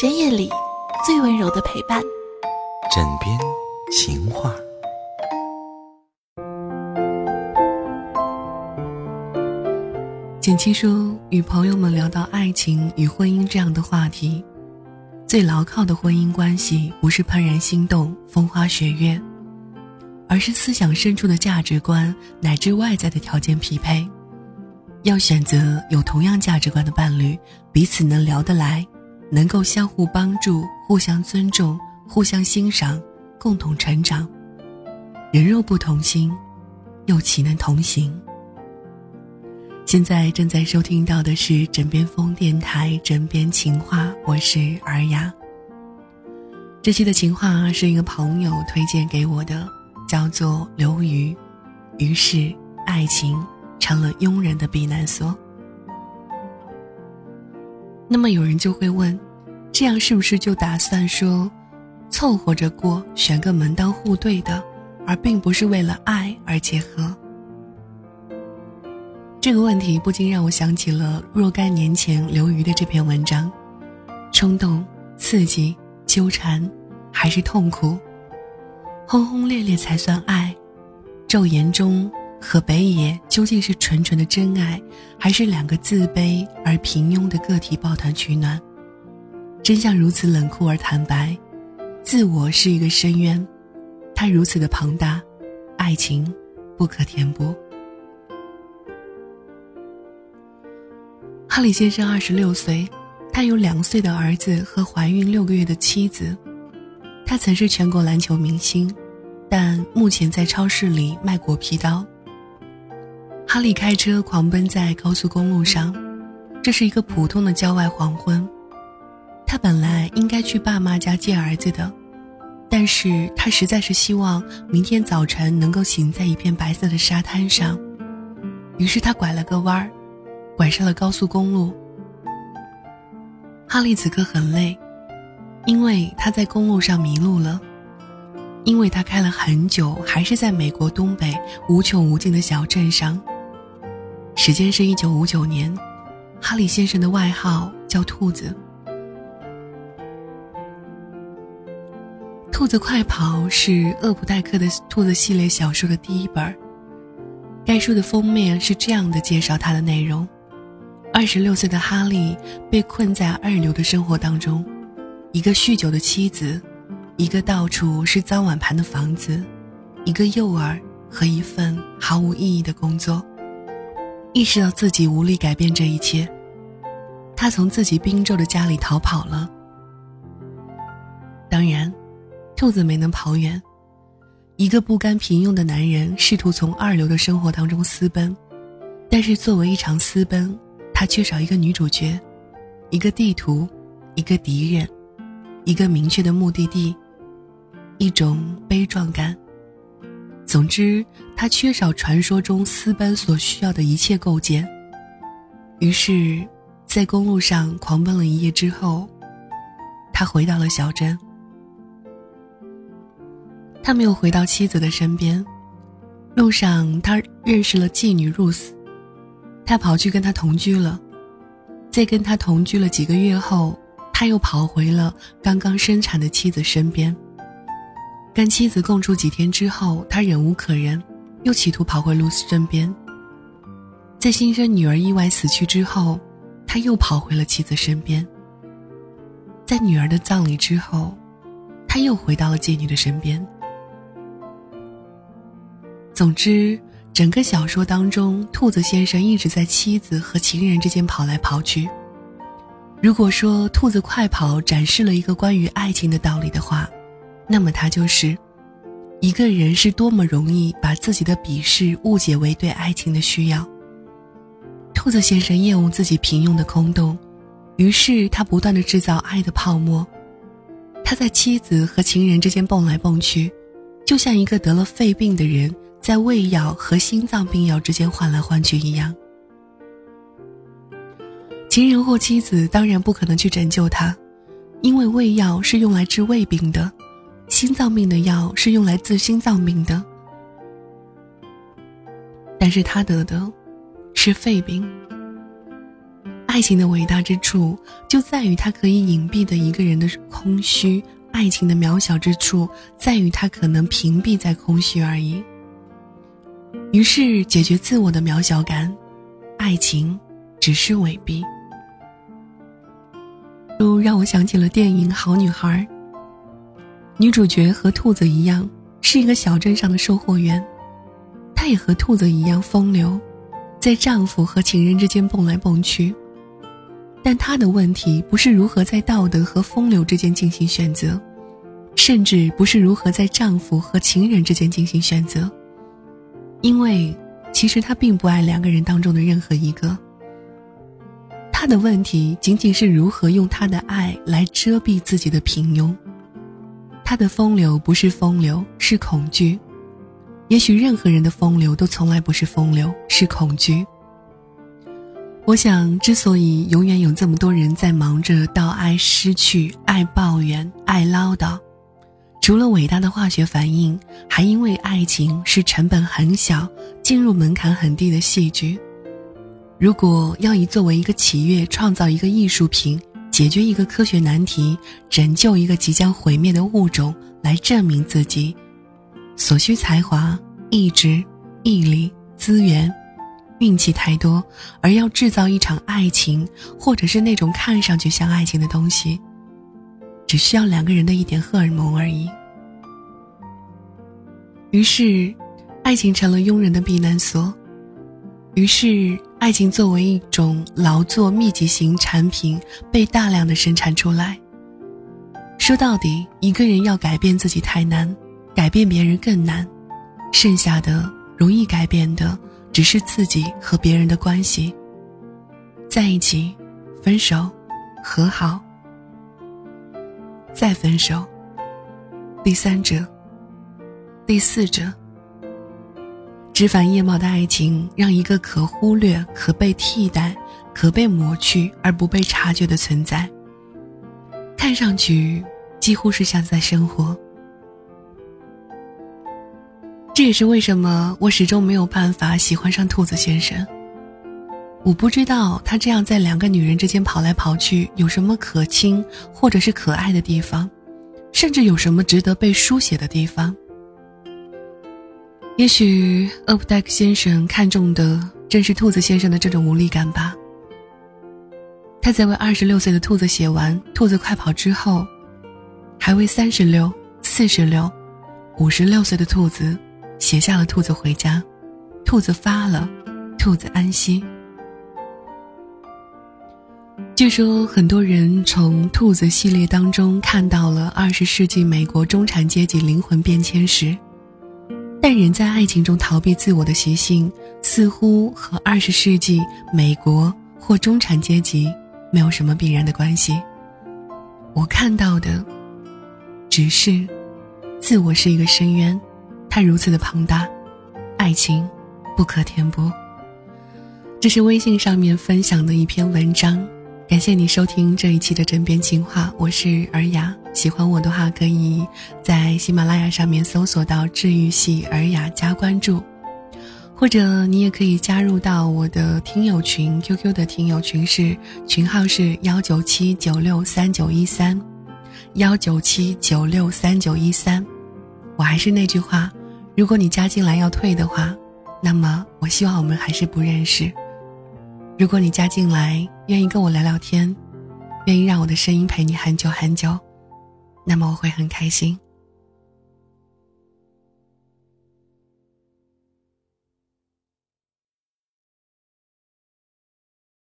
深夜里最温柔的陪伴，枕边情话。简七说，与朋友们聊到爱情与婚姻这样的话题，最牢靠的婚姻关系不是怦然心动、风花雪月，而是思想深处的价值观乃至外在的条件匹配。要选择有同样价值观的伴侣，彼此能聊得来，能够相互帮助、互相尊重、互相欣赏、共同成长。人若不同心，又岂能同行？现在正在收听到的是枕边风电台《枕边情话》，我是尔雅。这期的情话是一个朋友推荐给我的，叫做刘瑜。于是，爱情成了庸人的避难所。那么有人就会问，这样是不是就打算说，凑合着过，选个门当户对的，而并不是为了爱而结合？这个问题不禁让我想起了若干年前刘瑜的这篇文章：冲动、刺激、纠缠，还是痛苦？轰轰烈烈才算爱？昼颜中和北野究竟是纯纯的真爱，还是两个自卑而平庸的个体抱团取暖？真相如此冷酷而坦白，自我是一个深渊，它如此的庞大，爱情不可填补。哈里先生二十六岁，他有两岁的儿子和怀孕六个月的妻子。他曾是全国篮球明星，但目前在超市里卖果皮刀。哈利开车狂奔在高速公路上，这是一个普通的郊外黄昏。他本来应该去爸妈家接儿子的，但是他实在是希望明天早晨能够醒在一片白色的沙滩上，于是他拐了个弯儿。拐上了高速公路。哈利此刻很累，因为他在公路上迷路了，因为他开了很久，还是在美国东北无穷无尽的小镇上。时间是一九五九年，哈利先生的外号叫兔子。《兔子快跑》是厄普代克的兔子系列小说的第一本该书的封面是这样的介绍它的内容。二十六岁的哈利被困在二流的生活当中，一个酗酒的妻子，一个到处是脏碗盘的房子，一个诱饵和一份毫无意义的工作。意识到自己无力改变这一切，他从自己冰咒的家里逃跑了。当然，兔子没能跑远。一个不甘平庸的男人试图从二流的生活当中私奔，但是作为一场私奔。他缺少一个女主角，一个地图，一个敌人，一个明确的目的地，一种悲壮感。总之，他缺少传说中私奔所需要的一切构件。于是，在公路上狂奔了一夜之后，他回到了小镇。他没有回到妻子的身边，路上他认识了妓女露丝。他跑去跟她同居了，在跟她同居了几个月后，他又跑回了刚刚生产的妻子身边。跟妻子共处几天之后，他忍无可忍，又企图跑回露丝身边。在新生女儿意外死去之后，他又跑回了妻子身边。在女儿的葬礼之后，他又回到了妓女的身边。总之。整个小说当中，兔子先生一直在妻子和情人之间跑来跑去。如果说《兔子快跑》展示了一个关于爱情的道理的话，那么它就是：一个人是多么容易把自己的鄙视误解为对爱情的需要。兔子先生厌恶自己平庸的空洞，于是他不断的制造爱的泡沫。他在妻子和情人之间蹦来蹦去，就像一个得了肺病的人。在胃药和心脏病药之间换来换去一样，情人或妻子当然不可能去拯救他，因为胃药是用来治胃病的，心脏病的药是用来治心脏病的。但是他得的是肺病。爱情的伟大之处就在于它可以隐蔽的一个人的空虚，爱情的渺小之处在于它可能屏蔽在空虚而已。于是，解决自我的渺小感，爱情只是伪币。都让我想起了电影《好女孩》。女主角和兔子一样，是一个小镇上的售货员，她也和兔子一样风流，在丈夫和情人之间蹦来蹦去。但她的问题不是如何在道德和风流之间进行选择，甚至不是如何在丈夫和情人之间进行选择。因为，其实她并不爱两个人当中的任何一个。她的问题仅仅是如何用她的爱来遮蔽自己的平庸。他的风流不是风流，是恐惧。也许任何人的风流都从来不是风流，是恐惧。我想，之所以永远有这么多人在忙着到爱失去、爱抱怨、爱唠叨。除了伟大的化学反应，还因为爱情是成本很小、进入门槛很低的戏剧。如果要以作为一个企业创造一个艺术品、解决一个科学难题、拯救一个即将毁灭的物种来证明自己，所需才华、意志、毅力、资源、运气太多；而要制造一场爱情，或者是那种看上去像爱情的东西，只需要两个人的一点荷尔蒙而已。于是，爱情成了庸人的避难所。于是，爱情作为一种劳作密集型产品，被大量的生产出来。说到底，一个人要改变自己太难，改变别人更难，剩下的容易改变的，只是自己和别人的关系。在一起，分手，和好，再分手，第三者。第四者，枝繁叶茂的爱情，让一个可忽略、可被替代、可被抹去而不被察觉的存在，看上去几乎是像在生活。这也是为什么我始终没有办法喜欢上兔子先生。我不知道他这样在两个女人之间跑来跑去有什么可亲或者是可爱的地方，甚至有什么值得被书写的地方。也许厄普戴克先生看中的正是兔子先生的这种无力感吧。他在为二十六岁的兔子写完《兔子快跑》之后，还为三十六、四十六、五十六岁的兔子写下了《兔子回家》，兔子发了，兔子安息。据说很多人从兔子系列当中看到了二十世纪美国中产阶级灵魂变迁史。但人在爱情中逃避自我的习性，似乎和二十世纪美国或中产阶级没有什么必然的关系。我看到的，只是，自我是一个深渊，它如此的庞大，爱情不可填补。这是微信上面分享的一篇文章。感谢你收听这一期的枕边情话，我是尔雅。喜欢我的话，可以在喜马拉雅上面搜索到“治愈系尔雅”加关注，或者你也可以加入到我的听友群，QQ 的听友群是群号是幺九七九六三九一三，幺九七九六三九一三。我还是那句话，如果你加进来要退的话，那么我希望我们还是不认识。如果你加进来，愿意跟我聊聊天，愿意让我的声音陪你很久很久，那么我会很开心。